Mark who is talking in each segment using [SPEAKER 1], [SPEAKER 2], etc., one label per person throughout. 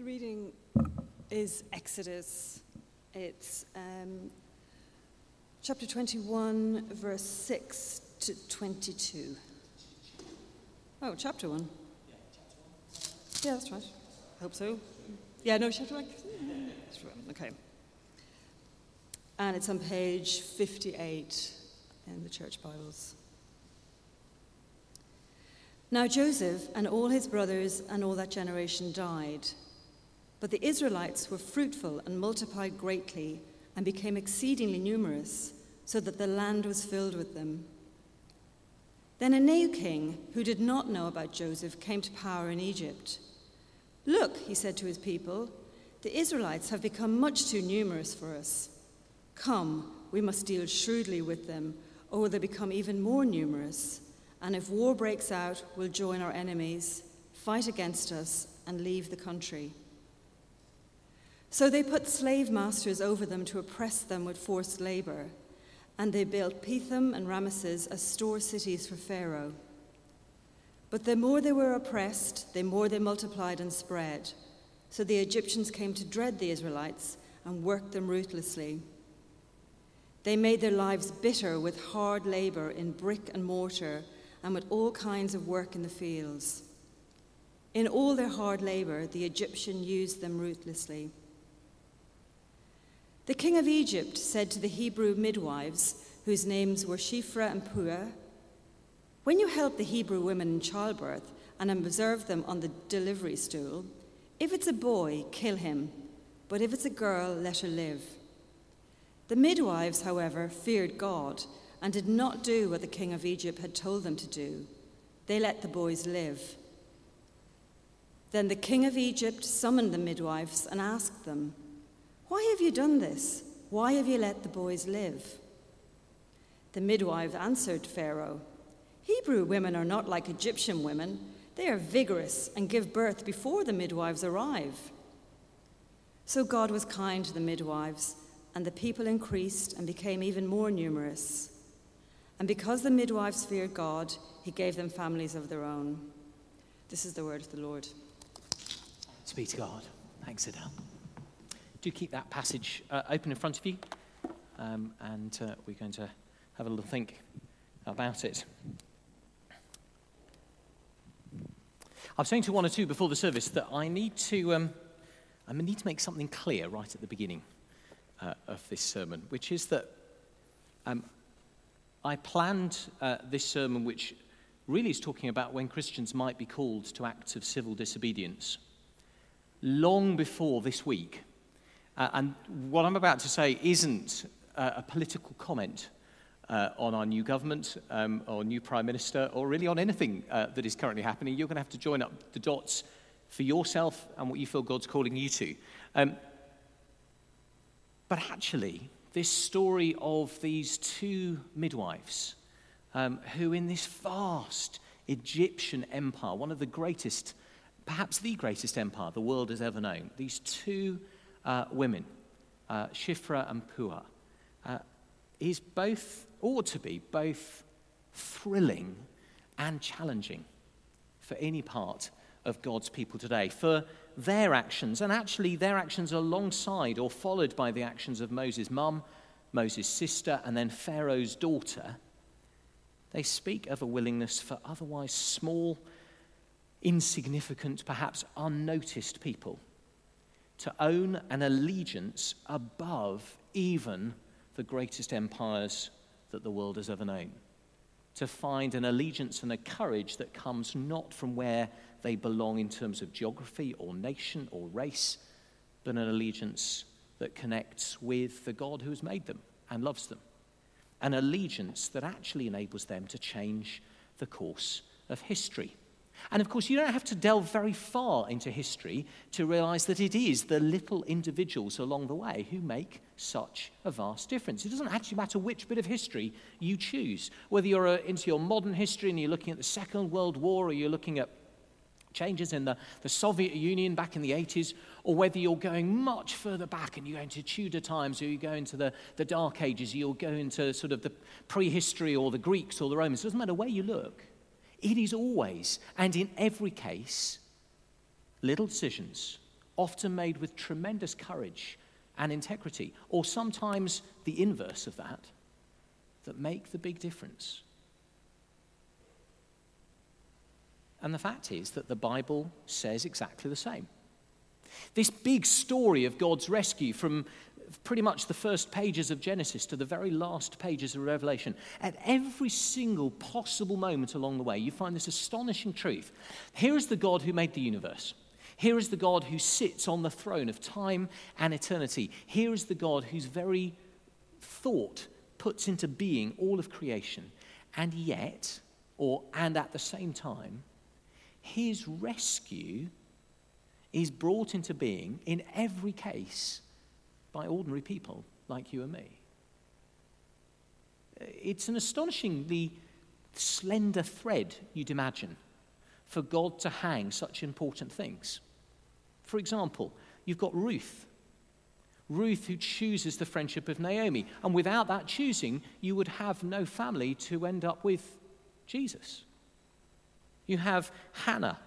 [SPEAKER 1] The reading is Exodus. It's um, chapter 21, verse 6 to 22. Oh, chapter 1. Yeah, that's right. I hope so. Yeah, no, chapter 1. Okay. And it's on page 58 in the church Bibles. Now Joseph and all his brothers and all that generation died. But the Israelites were fruitful and multiplied greatly and became exceedingly numerous, so that the land was filled with them. Then a new king, who did not know about Joseph, came to power in Egypt. Look, he said to his people, the Israelites have become much too numerous for us. Come, we must deal shrewdly with them, or they become even more numerous and if war breaks out, we'll join our enemies, fight against us, and leave the country. So they put slave masters over them to oppress them with forced labor, and they built Pithom and Ramesses as store cities for Pharaoh. But the more they were oppressed, the more they multiplied and spread. So the Egyptians came to dread the Israelites and worked them ruthlessly. They made their lives bitter with hard labor in brick and mortar and with all kinds of work in the fields. In all their hard labor, the Egyptian used them ruthlessly. The king of Egypt said to the Hebrew midwives, whose names were Shiphrah and Puah, When you help the Hebrew women in childbirth and observe them on the delivery stool, if it's a boy, kill him, but if it's a girl, let her live. The midwives, however, feared God and did not do what the king of Egypt had told them to do. They let the boys live. Then the king of Egypt summoned the midwives and asked them, Why have you done this? Why have you let the boys live? The midwife answered Pharaoh, Hebrew women are not like Egyptian women. They are vigorous and give birth before the midwives arrive. So God was kind to the midwives, and the people increased and became even more numerous. And because the midwives feared God, he gave them families of their own. This is the word of the Lord.
[SPEAKER 2] Speak to God. Thanks, Adele. Do keep that passage uh, open in front of you, um, and uh, we're going to have a little think about it. I was saying to one or two before the service that I need to, um, I need to make something clear right at the beginning uh, of this sermon, which is that um, I planned uh, this sermon, which really is talking about when Christians might be called to acts of civil disobedience, long before this week. Uh, and what I'm about to say isn't uh, a political comment uh, on our new government um, or new prime minister or really on anything uh, that is currently happening. You're going to have to join up the dots for yourself and what you feel God's calling you to. Um, but actually, this story of these two midwives um, who, in this vast Egyptian empire, one of the greatest, perhaps the greatest empire the world has ever known, these two uh, women, uh, Shiphrah and Puah, uh, is both, ought to be, both thrilling and challenging for any part of God's people today. For their actions, and actually their actions alongside or followed by the actions of Moses' mum, Moses' sister, and then Pharaoh's daughter, they speak of a willingness for otherwise small, insignificant, perhaps unnoticed people to own an allegiance above even the greatest empires that the world has ever known. To find an allegiance and a courage that comes not from where they belong in terms of geography or nation or race, but an allegiance that connects with the God who has made them and loves them. An allegiance that actually enables them to change the course of history. And of course, you don't have to delve very far into history to realize that it is the little individuals along the way who make such a vast difference. It doesn't actually matter which bit of history you choose, whether you're uh, into your modern history and you're looking at the Second World War or you're looking at changes in the, the Soviet Union back in the 80s, or whether you're going much further back and you go into Tudor times, or you go into the, the Dark Ages, or you'll go into sort of the prehistory or the Greeks or the Romans. It doesn't matter where you look. It is always, and in every case, little decisions, often made with tremendous courage and integrity, or sometimes the inverse of that, that make the big difference. And the fact is that the Bible says exactly the same. This big story of God's rescue from pretty much the first pages of Genesis to the very last pages of Revelation, at every single possible moment along the way, you find this astonishing truth. Here is the God who made the universe. Here is the God who sits on the throne of time and eternity. Here is the God whose very thought puts into being all of creation. And yet, or and at the same time, his rescue is brought into being in every case by ordinary people like you and me. It's an astonishingly slender thread, you'd imagine, for God to hang such important things. For example, you've got Ruth. Ruth, who chooses the friendship of Naomi. And without that choosing, you would have no family to end up with Jesus. You have Hannah,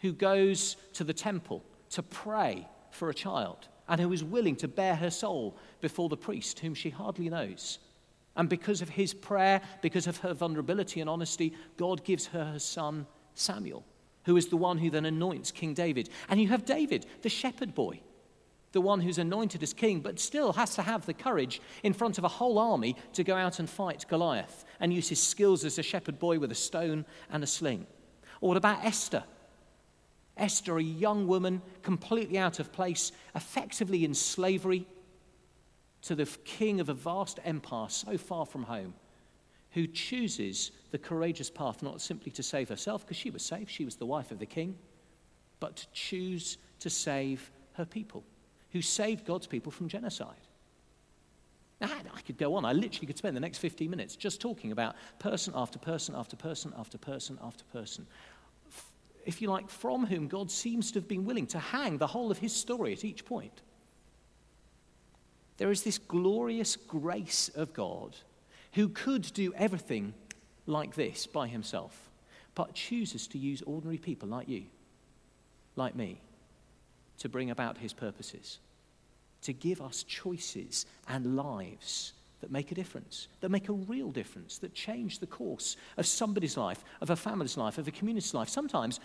[SPEAKER 2] who goes to the temple to pray for a child and who is willing to bare her soul before the priest, whom she hardly knows. And because of his prayer, because of her vulnerability and honesty, God gives her her son Samuel, who is the one who then anoints King David. And you have David, the shepherd boy, the one who's anointed as king, but still has to have the courage in front of a whole army to go out and fight Goliath and use his skills as a shepherd boy with a stone and a sling. Or what about Esther? Esther, a young woman, completely out of place, effectively in slavery to the king of a vast empire so far from home, who chooses the courageous path not simply to save herself, because she was safe, she was the wife of the king, but to choose to save her people, who saved God's people from genocide. Now, I could go on. I literally could spend the next 15 minutes just talking about person after person after person after person after person if you like, from whom God seems to have been willing to hang the whole of his story at each point. There is this glorious grace of God who could do everything like this by himself, but chooses to use ordinary people like you, like me, to bring about his purposes, to give us choices and lives that make a difference, that make a real difference, that change the course of somebody's life, of a family's life, of a community's life, sometimes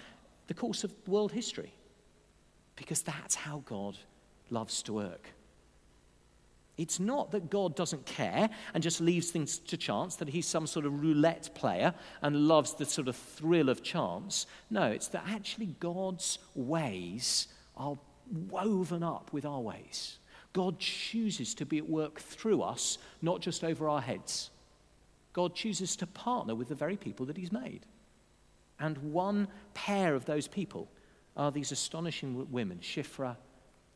[SPEAKER 2] the course of world history. Because that's how God loves to work. It's not that God doesn't care and just leaves things to chance, that he's some sort of roulette player and loves the sort of thrill of chance. No, it's that actually God's ways are woven up with our ways. God chooses to be at work through us, not just over our heads. God chooses to partner with the very people that He's made. And one pair of those people are these astonishing women, Shiphrah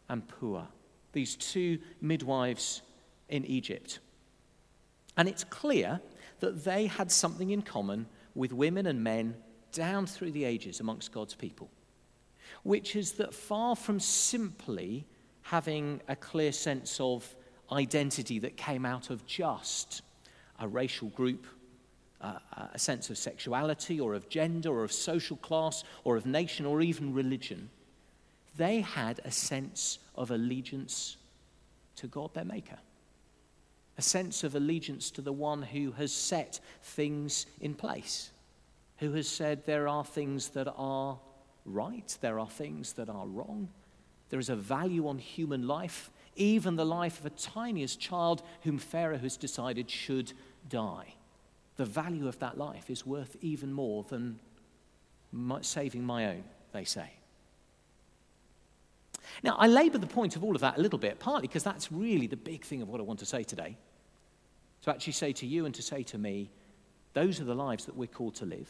[SPEAKER 2] and Puah, these two midwives in Egypt. And it's clear that they had something in common with women and men down through the ages amongst God's people, which is that far from simply having a clear sense of identity that came out of just a racial group, uh, a sense of sexuality or of gender or of social class or of nation or even religion. They had a sense of allegiance to God, their Maker. A sense of allegiance to the one who has set things in place, who has said there are things that are right, there are things that are wrong, there is a value on human life, even the life of a tiniest child whom Pharaoh has decided should die. The value of that life is worth even more than my, saving my own, they say. Now, I labour the point of all of that a little bit, partly because that's really the big thing of what I want to say today. To actually say to you and to say to me, those are the lives that we're called to live.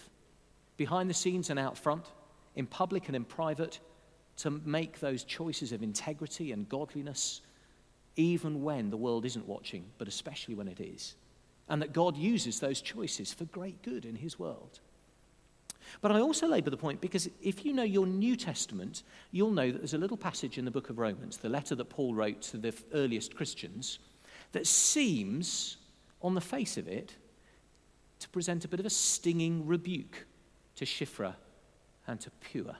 [SPEAKER 2] Behind the scenes and out front, in public and in private, to make those choices of integrity and godliness, even when the world isn't watching, but especially when it is. And that God uses those choices for great good in His world. But I also labour the point because if you know your New Testament, you'll know that there's a little passage in the book of Romans, the letter that Paul wrote to the earliest Christians, that seems, on the face of it, to present a bit of a stinging rebuke to Shiphrah and to Puah.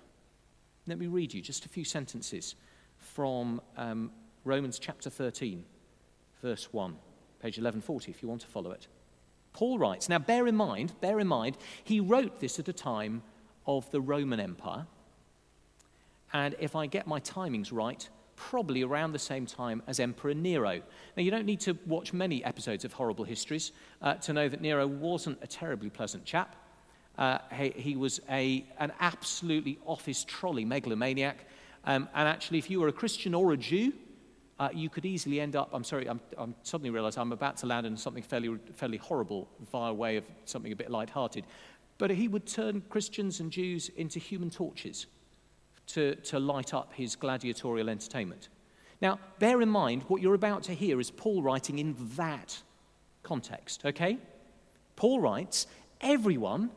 [SPEAKER 2] Let me read you just a few sentences from um, Romans chapter 13, verse 1, page 1140, if you want to follow it. Paul writes, now bear in mind, bear in mind, he wrote this at a time of the Roman Empire. And if I get my timings right, probably around the same time as Emperor Nero. Now, you don't need to watch many episodes of Horrible Histories uh, to know that Nero wasn't a terribly pleasant chap. Uh, he, he, was a, an absolutely off his trolley megalomaniac. Um, and actually, if you were a Christian or a Jew, uh, you could easily end up. I'm sorry, I'm, I'm suddenly realize I'm about to land in something fairly, fairly horrible via way of something a bit light-hearted. But he would turn Christians and Jews into human torches to, to light up his gladiatorial entertainment. Now, bear in mind, what you're about to hear is Paul writing in that context, okay? Paul writes, everyone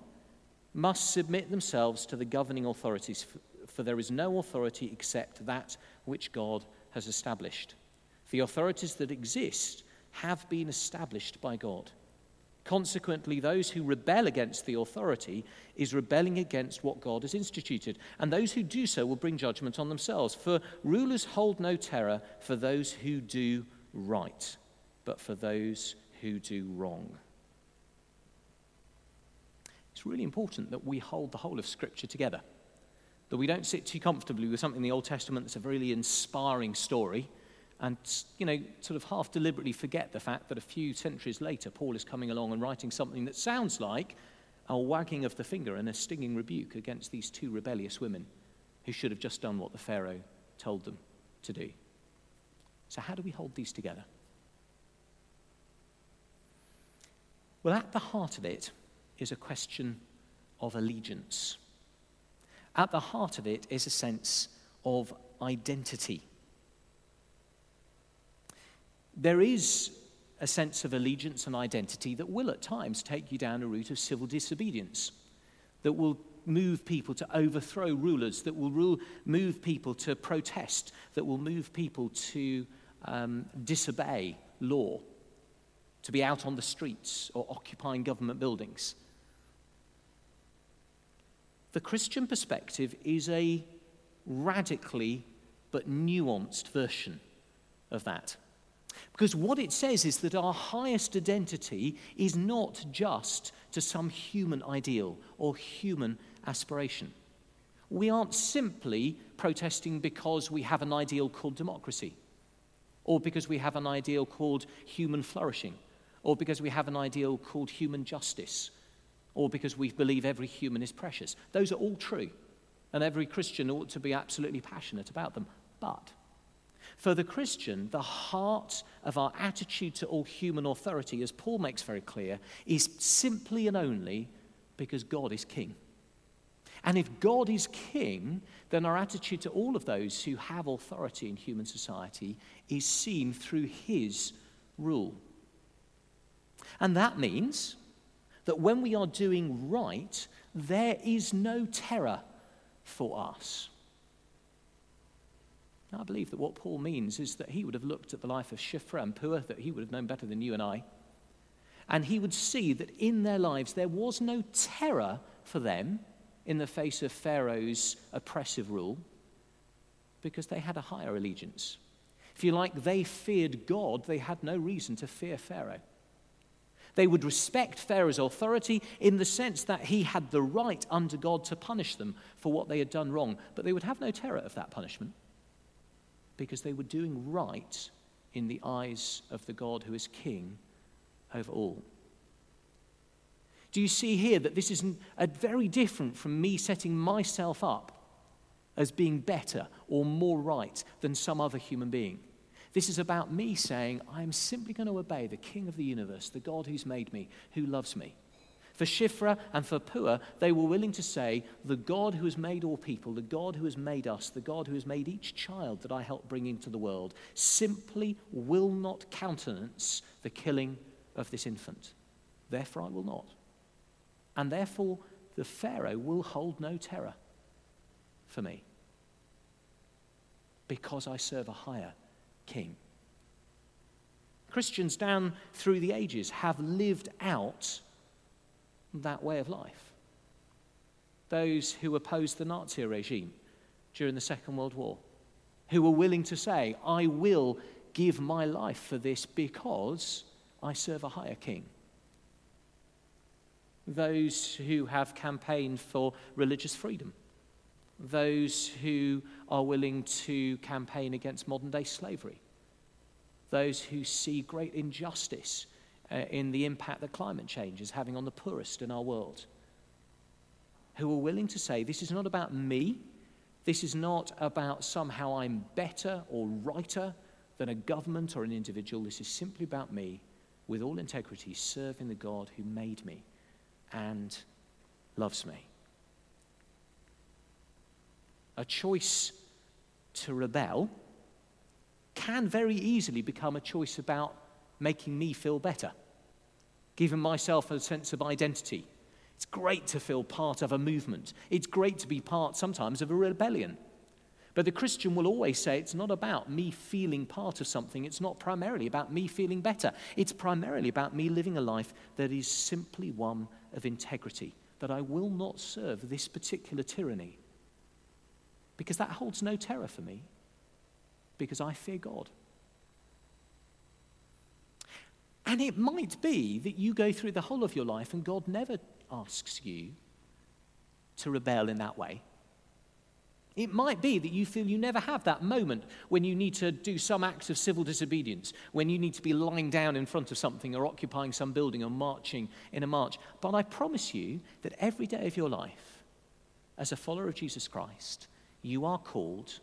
[SPEAKER 2] must submit themselves to the governing authorities, for there is no authority except that which God has established. The authorities that exist have been established by God. Consequently, those who rebel against the authority is rebelling against what God has instituted. And those who do so will bring judgment on themselves. For rulers hold no terror for those who do right, but for those who do wrong. It's really important that we hold the whole of Scripture together, that we don't sit too comfortably with something in the Old Testament that's a really inspiring story and you know sort of half deliberately forget the fact that a few centuries later paul is coming along and writing something that sounds like a wagging of the finger and a stinging rebuke against these two rebellious women who should have just done what the pharaoh told them to do. So how do we hold these together? Well at the heart of it is a question of allegiance at the heart of it is a sense of identity there is a sense of allegiance and identity that will at times take you down a route of civil disobedience, that will move people to overthrow rulers, that will rule, move people to protest, that will move people to um, disobey law, to be out on the streets or occupying government buildings. The Christian perspective is a radically but nuanced version of that. Because what it says is that our highest identity is not just to some human ideal or human aspiration. We aren't simply protesting because we have an ideal called democracy, or because we have an ideal called human flourishing, or because we have an ideal called human justice, or because we believe every human is precious. Those are all true, and every Christian ought to be absolutely passionate about them. But for the Christian, the heart of our attitude to all human authority, as Paul makes very clear, is simply and only because God is king. And if God is king, then our attitude to all of those who have authority in human society is seen through his rule. And that means that when we are doing right, there is no terror for us. Now, I believe that what Paul means is that he would have looked at the life of Shiphrah and Puah, that he would have known better than you and I, and he would see that in their lives there was no terror for them in the face of Pharaoh's oppressive rule because they had a higher allegiance. If you like, they feared God, they had no reason to fear Pharaoh. They would respect Pharaoh's authority in the sense that he had the right under God to punish them for what they had done wrong, but they would have no terror of that punishment because they were doing right in the eyes of the God who is king over all. Do you see here that this is very different from me setting myself up as being better or more right than some other human being? This is about me saying, I am simply going to obey the King of the universe, the God who's made me, who loves me. For Shiphrah and for Puah, they were willing to say, The God who has made all people, the God who has made us, the God who has made each child that I help bring into the world, simply will not countenance the killing of this infant. Therefore, I will not. And therefore, the Pharaoh will hold no terror for me because I serve a higher king. Christians down through the ages have lived out that way of life. Those who opposed the Nazi regime during the Second World War, who were willing to say, I will give my life for this because I serve a higher king. Those who have campaigned for religious freedom. Those who are willing to campaign against modern day slavery. Those who see great injustice uh, in the impact that climate change is having on the poorest in our world. Who are willing to say, This is not about me. This is not about somehow I'm better or righter than a government or an individual. This is simply about me, with all integrity, serving the God who made me and loves me. A choice to rebel can very easily become a choice about making me feel better, giving myself a sense of identity. It's great to feel part of a movement. It's great to be part sometimes of a rebellion. But the Christian will always say it's not about me feeling part of something. It's not primarily about me feeling better. It's primarily about me living a life that is simply one of integrity, that I will not serve this particular tyranny. Because that holds no terror for me, because I fear God. And it might be that you go through the whole of your life and God never asks you to rebel in that way. It might be that you feel you never have that moment when you need to do some act of civil disobedience, when you need to be lying down in front of something or occupying some building or marching in a march. But I promise you that every day of your life, as a follower of Jesus Christ, you are called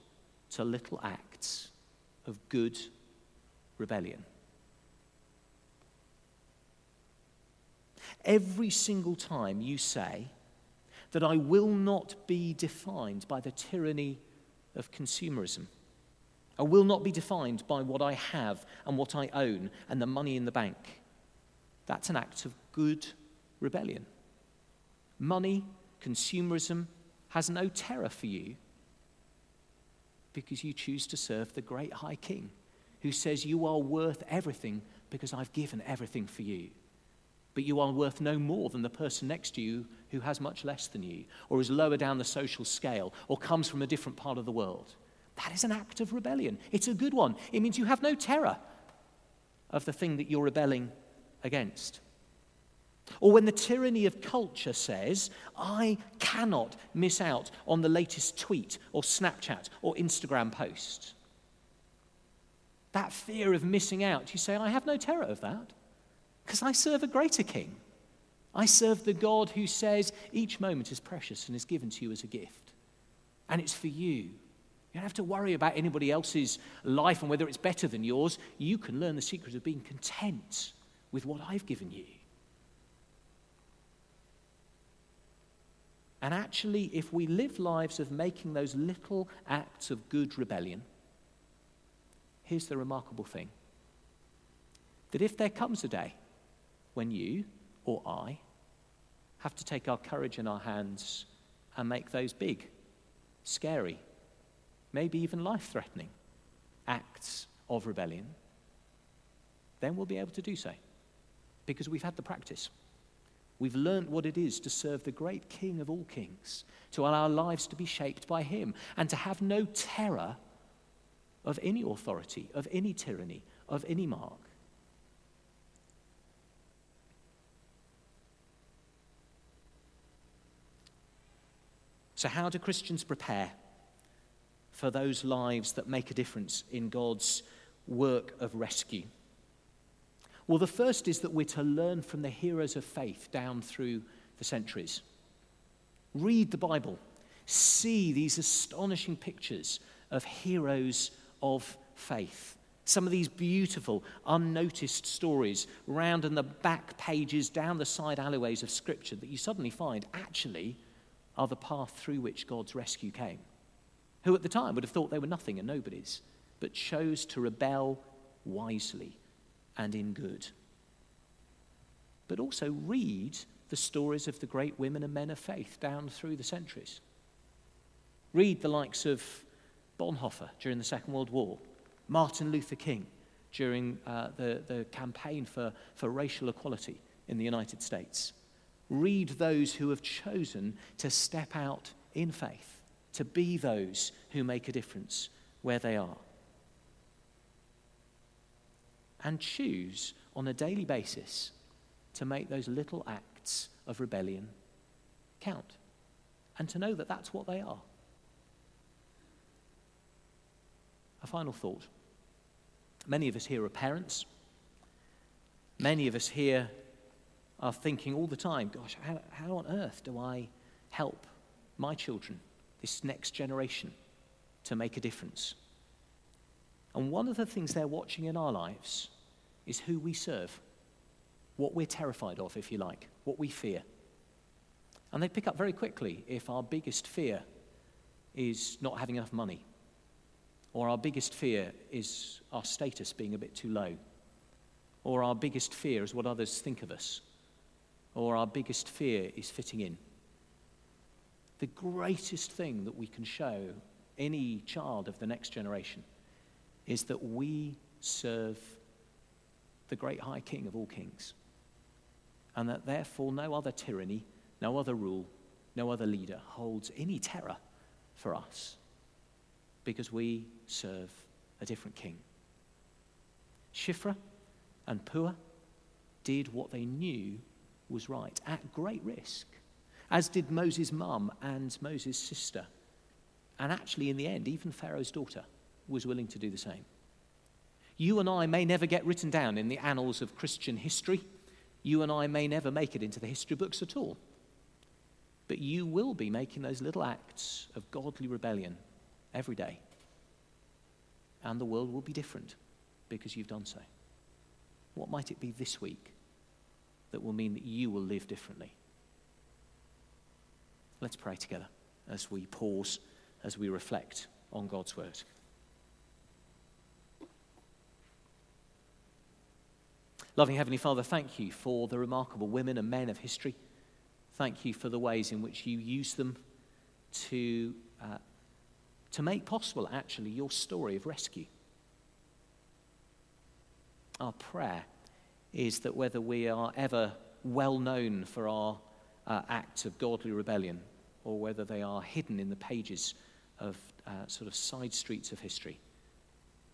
[SPEAKER 2] to little acts of good rebellion. Every single time you say, that I will not be defined by the tyranny of consumerism. I will not be defined by what I have and what I own and the money in the bank. That's an act of good rebellion. Money, consumerism has no terror for you because you choose to serve the great high king who says you are worth everything because I've given everything for you but you are worth no more than the person next to you who has much less than you, or is lower down the social scale, or comes from a different part of the world. That is an act of rebellion. It's a good one. It means you have no terror of the thing that you're rebelling against. Or when the tyranny of culture says, I cannot miss out on the latest tweet or Snapchat or Instagram post. That fear of missing out, you say, I have no terror of that. Because I serve a greater king. I serve the God who says each moment is precious and is given to you as a gift. And it's for you. You don't have to worry about anybody else's life and whether it's better than yours. You can learn the secret of being content with what I've given you. And actually, if we live lives of making those little acts of good rebellion, here's the remarkable thing that if there comes a day when you or I have to take our courage in our hands and make those big, scary, maybe even life threatening acts of rebellion, then we'll be able to do so because we've had the practice. We've learned what it is to serve the great King of all kings, to allow our lives to be shaped by Him, and to have no terror of any authority, of any tyranny, of any mark. So, how do Christians prepare for those lives that make a difference in God's work of rescue? Well, the first is that we're to learn from the heroes of faith down through the centuries. Read the Bible, see these astonishing pictures of heroes of faith. Some of these beautiful, unnoticed stories round in the back pages, down the side alleyways of Scripture that you suddenly find actually are the path through which God's rescue came, who at the time would have thought they were nothing and nobodies, but chose to rebel wisely and in good. But also read the stories of the great women and men of faith down through the centuries. Read the likes of Bonhoeffer during the Second World War, Martin Luther King during uh, the, the campaign for, for racial equality in the United States. Read those who have chosen to step out in faith, to be those who make a difference where they are. And choose on a daily basis to make those little acts of rebellion count and to know that that's what they are. A final thought. Many of us here are parents. Many of us here are thinking all the time, gosh, how, how on earth do I help my children, this next generation, to make a difference? And one of the things they're watching in our lives is who we serve, what we're terrified of, if you like, what we fear. And they pick up very quickly if our biggest fear is not having enough money, or our biggest fear is our status being a bit too low, or our biggest fear is what others think of us, or our biggest fear is fitting in. The greatest thing that we can show any child of the next generation is that we serve the great high king of all kings, and that therefore no other tyranny no other rule, no other leader holds any terror for us because we serve a different king. Shiphrah and Puah did what they knew was right at great risk, as did Moses' mum and Moses' sister. And actually, in the end, even Pharaoh's daughter was willing to do the same. You and I may never get written down in the annals of Christian history. You and I may never make it into the history books at all. But you will be making those little acts of godly rebellion every day. And the world will be different because you've done so. What might it be this week that will mean that you will live differently? Let's pray together as we pause, as we reflect on God's word. Loving Heavenly Father, thank you for the remarkable women and men of history Thank you for the ways in which you use them to, uh, to make possible, actually, your story of rescue. Our prayer is that whether we are ever well known for our uh, acts of godly rebellion or whether they are hidden in the pages of uh, sort of side streets of history,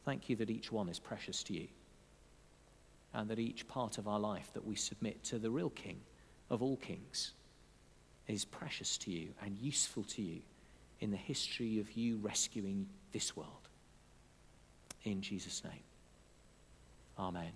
[SPEAKER 2] thank you that each one is precious to you and that each part of our life that we submit to the real King of all kings is precious to you and useful to you in the history of you rescuing this world. In Jesus' name. Amen.